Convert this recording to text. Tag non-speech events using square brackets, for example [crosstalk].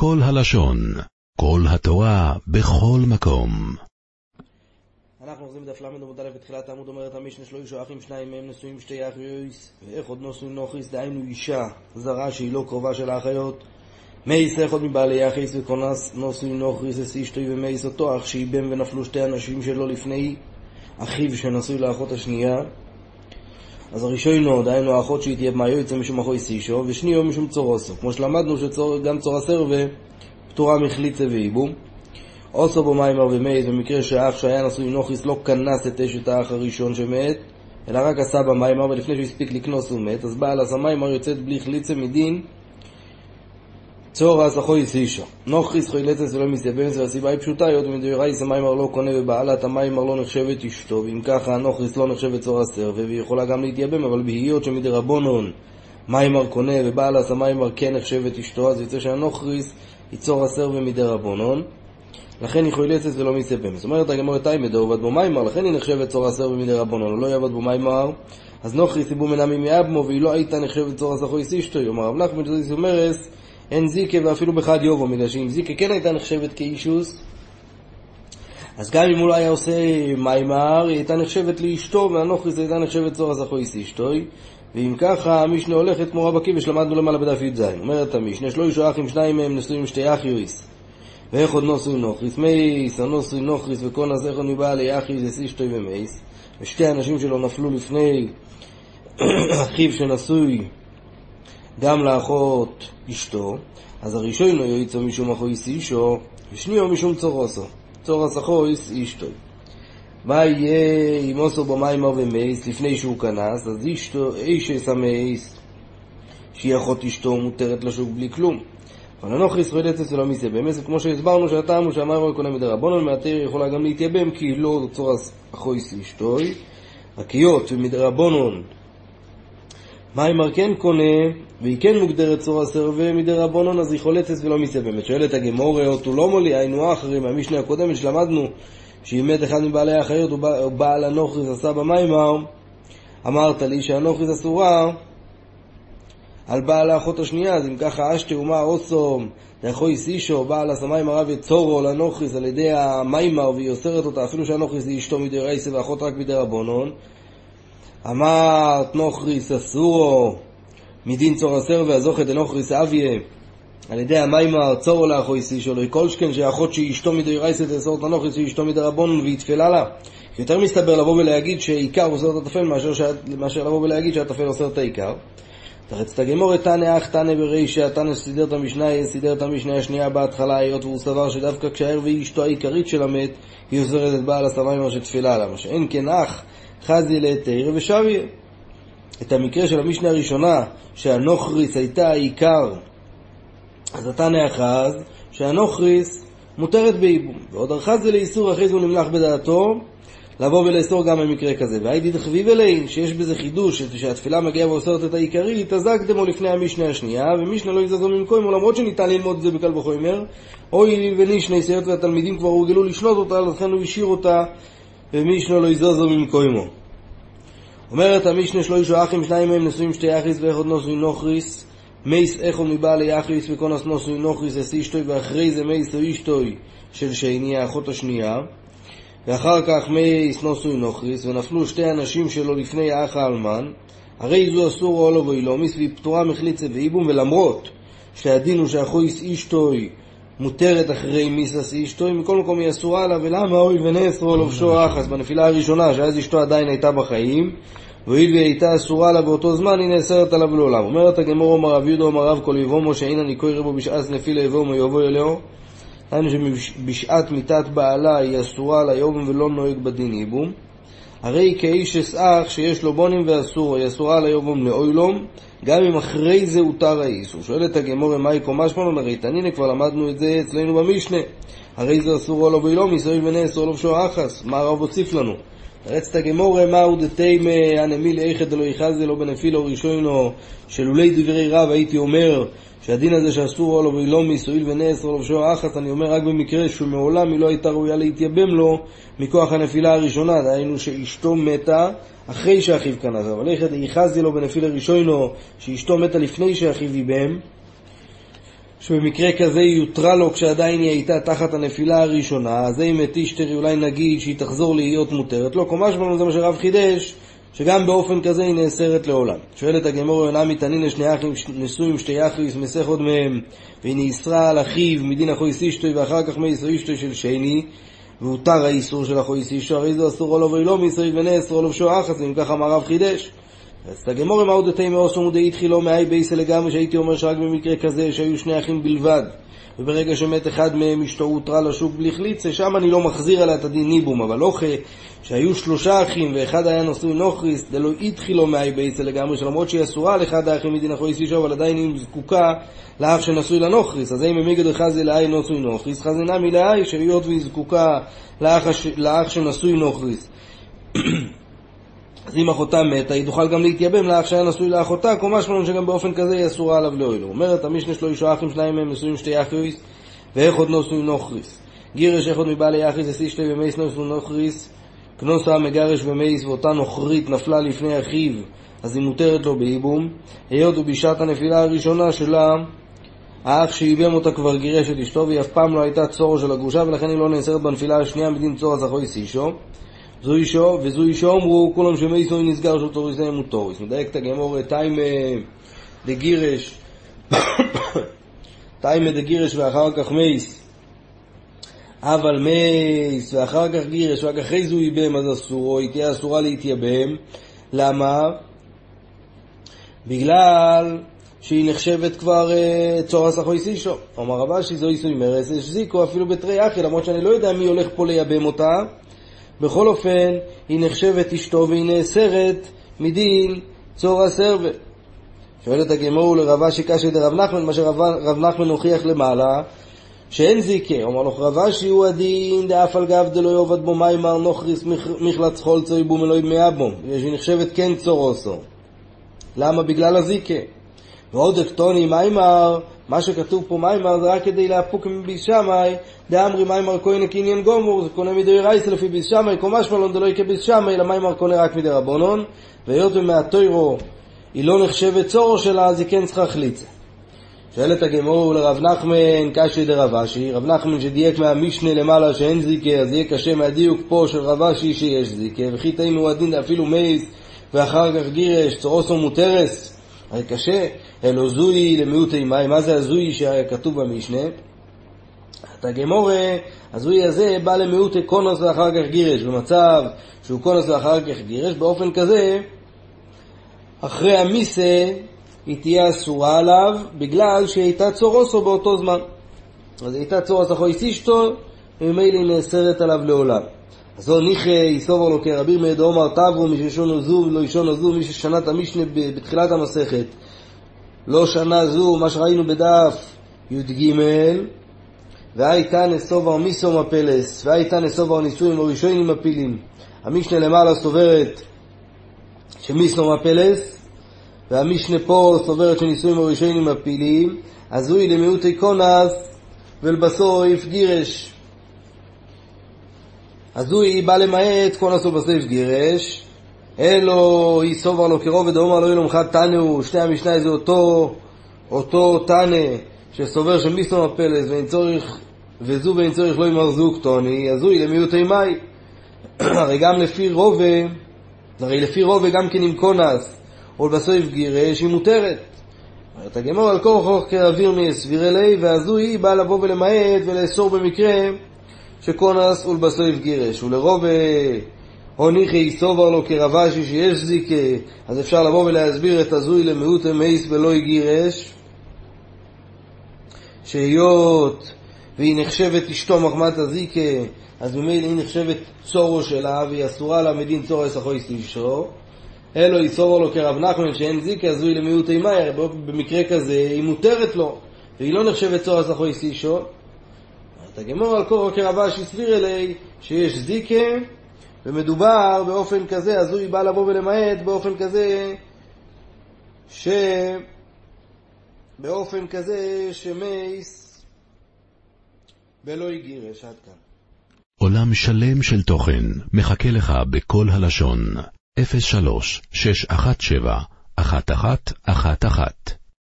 כל הלשון, כל התורה, בכל מקום. אנחנו אוחזים בדף ל' עמוד א' בתחילת העמוד אומרת המשנה שלו אישו אחים שניים מהם נשואים שתי אחיות ואיך עוד נשוי נוכריס דהיינו אישה זרה שהיא לא קרובה של האחיות. מייס אחד מבעלי אחיס וכונס נשוי נוכריס אס אשתוי ומייס אותו אח שאיבם ונפלו שתי אנשים שלו לפני אחיו שנשוי לאחות השנייה אז הראשונו, דהיינו האחות תהיה במה יוצא משום אחוי סישו ושניו משום צורוסו כמו שלמדנו שגם צורסר ופטורה מחליצה ואיבום עושו בו מיימר ומייס במקרה שאח שהיה נשוי נכרית לא כנס את אשת האח הראשון שמת אלא רק עשה במאמר ולפני שהוא הספיק לכנוס הוא מת אז בעלת המאמר יוצאת בלי חליצה מדין צרת אחות אשה נכרית חולצת ולא מתייבמת והסיבה היא פשוטה היות מדאורייתא המאמר לא קונה ובעלת המאמר לא נחשבת אשתו. ואם ככה הנכרית לא נחשבת צור הסר והיא יכולה גם להתייבם אבל בהיות שמדרבנן מאמר קונה ובעלת המאמר כן נחשבת אשתו אז יוצא שהנכרית היא צור הסר ומדרבנון לכן היא חוילצת ולא מספם. זאת אומרת, הגמור תאימא דעובד בו מיימר, לכן היא נחשבת צור עשר במידי רבונון, לא יעבוד בו מיימר, אז נוכרי סיבו מנמי מאבמו, והיא לא הייתה נחשבת צור עשר חוי סישתו, יאמר רב נחמן שזיס אומרס, אין זיקה ואפילו בחד יובו, בגלל שאם זיקה כן הייתה נחשבת כאישוס, אז גם אם הוא לא היה עושה מיימר, היא הייתה נחשבת לאשתו, והנוכריס הייתה נחשבת צור עשר חוי סישתוי, ואם ככה, המשנה הולכת כמו רב עקיבא שלמדנו למעלה בדף י"ז. אומרת המשנה, שלושה אחים, שניים מהם נשואים שתי אחיוס. ואחד נשוי נכרית מת, הנשוי נכרית אחד מבעלי אחיות את אשתו ומת ושתי הנשים שלו נפלו לפני [coughs] אחיו שנשוי גם לאחות אשתו אז הראשונה יוצאת משום אחות אשה ושניה משום צרתה. צרת אחות אשתו מה יהיה אם עשה בה מאמר ומת לפני שהוא כנס? אז אשתו אשת המת שהיא אחות אשתו מותרת לשוק בלי כלום. אבל הנוכרי ישראל עצס ולא מיסה באמת, כמו שהסברנו שהטעם הוא שהמים קונה מדי רבונון, מהתיר יכולה גם להתייבם, כי לא צורס אחויס אשתוי, הקיות ומדי מיימר כן קונה, והיא כן מוגדרת צור עשר ומדי רבונון, אז היא חולצת ולא מיסה באמת. שואלת הגמורה, אותו לא מולי, היינו אחרי, מהמשנה הקודמת שלמדנו, שאם מת אחד מבעלי האחיות הוא בעל הנוכריס עשה במיימר, אמרת לי שהנכרית אסורה, על בעל האחות השנייה, אז אם ככה השתא ומה התם, דאחות אשה, בעלת המאמר הויא צרה לנכרית על ידי המאמר והיא אוסרת אותה, אפילו שהנכרית היא אשתו מדאורייתא ואחות רק מדרבנן. אמרת נכרית אסורה מדין צרת ערווה, הכא דנכרית הויא על ידי המאמר צרה לאחות אשה, לא כל שכן שאחות שהיא אשתו מדאורייתא תאסור את הנכרית והיא אשתו מדרבנן והיא טפלה לה. יותר מסתבר לבוא ולהגיד שעיקר אוסר את הטפל מאשר, מאשר לבוא ולהגיד שהטפל אוסר את העיקר. תרץ את הגמור תנא אך תנא ברישא, תנא שסידר את המשנה, סידר את המשנה השנייה בהתחלה, היות והוא סבר שדווקא כשהער והיא אשתו העיקרית של המת, היא עוזרת את בעל הסמיימר שתפילה עליו. מה שאין כן אח, חזי לתרא ושביה. את המקרה של המשנה הראשונה, שהנוכריס הייתה העיקר, אז התנא אחז, שהנוכריס מותרת בייבום. ועוד אחז זה לאיסור, אחרי זה הוא נמלח בדעתו, לבוא ולאסור גם במקרה כזה. והייתי תחביב אליין, שיש בזה חידוש, שהתפילה מגיעה ואוסרת את העיקרית, אז אקדמו לפני המשנה השנייה, ומשנה לא יזזו ממקומו, למרות שניתן ללמוד את זה בקל וחומר, אוי ונישנה, היות והתלמידים כבר הורגלו לשנות אותה, לכן הוא השאיר אותה, ומשנה לא יזזו ממקומו. אומרת המשנה שלו אישו אחים, שניים מהם נשואים שתי אחיס ואחד נשוי נוכריס, מת אחד מבעלי אחיות וכנס נשוי נכרית את אשתו, ואחרי זה מתה אשתו של שני, האחות השנייה. ואחר כך מת נשוי נכרית, ונפלו שתי הנשים שלו לפני האח האלמן, הרי זו אסורה עליו עולמית, והיא פטורה מחליצה וייבום, ולמרות שהדין הוא שאחות אשתו מותרת אחרי מיתת אשתו, מכל מקום היא אסורה לו, ולמה הואיל ונאסרה עליו שעה אחת בנפילה הראשונה, שאז אשתו עדיין הייתה בחיים, והואיל והיא הייתה אסורה לה באותו זמן, היא נאסרת עליו לעולם. אומרת הגמור אומר רב יהודה אומר רב כל יבומו שאין אני קורא בו בשעת נפילה יבומו יבוא אלוהו היינו שבשעת מיתת בעלה היא אסורה על היובם ולא נוהג בדין ייבום. הרי כאיש אסאח שיש לו בונים ואסור, היא אסורה על היובם לאוילום, גם אם אחרי זה הותר האיסור. שואלת הגמור מהי קומה שמונה, הרי תנינא כבר למדנו את זה אצלנו במשנה. הרי זה אסור לו באילום, ישראל ונאסור לו בשוע אחס. מה הרב הוסיף לנו? רצת הגמור מהו דתימה הנמיל איכד אלוהי חזה לא בנפילו ראשונו שלולי דברי רב הייתי אומר שהדין הזה שאסור לו ולא מסועיל ונאסר לו בשוע אחת, אני אומר רק במקרה שמעולם היא לא הייתה ראויה להתייבם לו מכוח הנפילה הראשונה, דהיינו שאשתו מתה אחרי שאחיו קנה, אבל איך יחזי לו בנפילה ראשונו שאשתו מתה לפני שאחיו ייבם, שבמקרה כזה היא יותרה לו כשעדיין היא הייתה תחת הנפילה הראשונה, אז אם את אישתרי אולי נגיד שהיא תחזור להיות מותרת. לו, קומה שלנו זה מה שרב חידש, שגם באופן כזה היא נאסרת לעולם. שואלת הגמור יונה מתענין לשני אחים נשואים שתי אחריס מסך עוד מהם? והיא נאסרה על אחיו מדין החויס אישתוי ואחר כך מייסו אישתוי של שני והותר האיסור של החויס אישתו הרי זו אסור לו ואילו מיסוי ונאסרו לו בשוע אחס אם ככה אמר רב חידש אז תגמור עם העודתי מאוסו מודי התחילו מאי בייסה לגמרי שהייתי אומר שרק במקרה כזה שהיו שני אחים בלבד וברגע שמת אחד מהם אשתו הותרה לשוק בלי חליצה, שם אני לא מחזיר עליה את הדין ניבום, אבל לא שהיו שלושה אחים ואחד היה נשוי נוכריס, דלא התחילו מאי בייסה לגמרי, שלמרות שהיא אסורה לאחד האחים מדין אחוי סישו, אבל עדיין היא זקוקה לאח שנשוי לנוכריס. אז אם ממיגד חזי לאי נשוי נוכריס, חזי נמי לאי, שהיות והיא זקוקה לאח, לאח שנשוי נוכריס. [clears throat] אז אם אחותה מתה, היא תוכל גם להתייבם לאח שהיה נשוי לאחותה, כל משמעון שגם באופן כזה היא אסורה עליו לאוילו. אומרת המשנה שלו אישו אחים שניים מהם נשואים שתי אחריס, ואחד נשוי נכרית. גירש אחד מבעלי אחיות את אשתו ומת נשוי נכרית, כנסה מגרש ומת ואותה נוכרית נפלה לפני אחיו, אז היא מותרת לו בייבום. היות ובשעת הנפילה הראשונה שלה, האח שייבם אותה כבר גירש את אשתו, והיא אף פעם לא הייתה צרה של הגרושה, ולכן היא לא נאסרת בנפילה השנייה מדין צרת אחות אשה. זו היא, וזו היא שאמרו וכולן שמתו או נתגרשו צרותיהן מותרות. מדייקת הגמרא טעמא דגירש, [coughs] טעמא דגירש ואחר כך מת. אבל מת ואחר כך גירש ורק אחרי זה הוא ייבם אז אסורה, היא תהיה אסורה להתייבם. למה? בגלל שהיא נחשבת כבר אה, צרת אחות אשה. אומר רב אשי זאת אומרת, יש זיקה אפילו בתרי אחי, למרות שאני לא יודע מי הולך פה לייבם אותה. בכל אופן, היא נחשבת אשתו והיא נאסרת מדין צרת ערווה. שואלת הגמרא לרב אשי קשה דרב נחמן, מה שרב נחמן הוכיח למעלה, שאין זיקה. אומר לו רב אשי הוא הדין דאף על גב דלא עבד בה מאמר נכרית מיחלץ חלצה יבומי לא מייבמה. שהיא נחשבת כן צרת ערווה. למה? בגלל הזיקה. והאי דקתני מאמר, מה שכתוב פה מאמר זה רק כדי להפוק מבית שמאי, דאמרי מאמר קונה קניין גמור, זה קונה מדאורייתא לפי בית שמאי, קא משמע לן דלא כבית שמאי, אלא מאמר קונה רק מדרבנן, והיות ומהטוירו היא לא נחשבת צורו שלה, אז היא כן צריכה חליצה. שואלת הגמור לרב נחמן קשי דרב אשי, רב נחמן שדייק מהמשנה למעלה שאין זיקה, אז יהיה קשה מהדיוק פה של רב אשי שיש זיקה, וכי תימו הדין אפילו מייס, ואחר כך גירש, צורוסו מותרס, הרי קשה, אלו זוי למיעוטי מים, מה זה הזוי שכתוב במשנה? את הגמורה, הזוי הזה בא למיעוטי קונוס ואחר כך גירש, במצב שהוא קונוס ואחר כך גירש, באופן כזה, אחרי המיסה היא תהיה אסורה עליו, בגלל שהיא הייתה צורוסו באותו זמן. אז הייתה צורס אחוי סישתו, וממילא היא נאסרת עליו לעולם. אז זו ניחא יסובר לו כרבי דאמר תברו מי ששונו זו ולא ישונו זו, מי ששנה את המשנה בתחילת המסכת. לא שנה זו, מה שראינו בדף י"ג, והייתה נסובר מיסום הפלס, והייתה נסובר נישואים וראשונים מפילים. המשנה למעלה סוברת שמיסום הפלס, והמשנה פה סוברת שנישואים וראשונים אז הוא למיעוטי קונס ולבסוף גירש. אז הוא בא למעט קונס ובסוף גירש, אלו יסובר לו כרובד, אומר לו ילום חד תנאו, שני המשנה זה אותו, אותו תנא שסובר שמיסום הפלס ואין צורך, וזו ואין צורך לא ימר זוג טוני, אז הוא למיעוטי מאי. [clears throat] הרי גם לפי רובה, הרי לפי רובה גם כן עם קונס, או בסוף גירש, היא מותרת. אומרת הגמור על אורך כאוויר מסביר אלי, ואז היא באה לבוא ולמעט ולאסור במקרה שקונס ולבסוף גירש. ולרובה הוניחי סובר לו כרבשי שיש זיקה, אז אפשר לבוא ולהסביר את הזוי למיעוט המייס ולא יגירש, שהיות והיא נחשבת אשתו מחמת הזיקה, אז ממילא היא נחשבת צורו שלה, והיא אסורה לה מדין צורו יסחוי סלישו. אלו יסובר לו כרב נחמן שאין זיקה, הזוי למיעוט אימאי, במקרה כזה היא מותרת לו, והיא לא נחשבת צורו יסחוי סלישו. את הגמור על קורו כרבשי סביר אלי שיש זיקה ומדובר באופן כזה, אז הוא בא לבוא ולמעט באופן כזה ש... באופן כזה שמייס ולא יגירש עד כאן. עולם שלם של תוכן מחכה לך בכל הלשון, 03 617 1111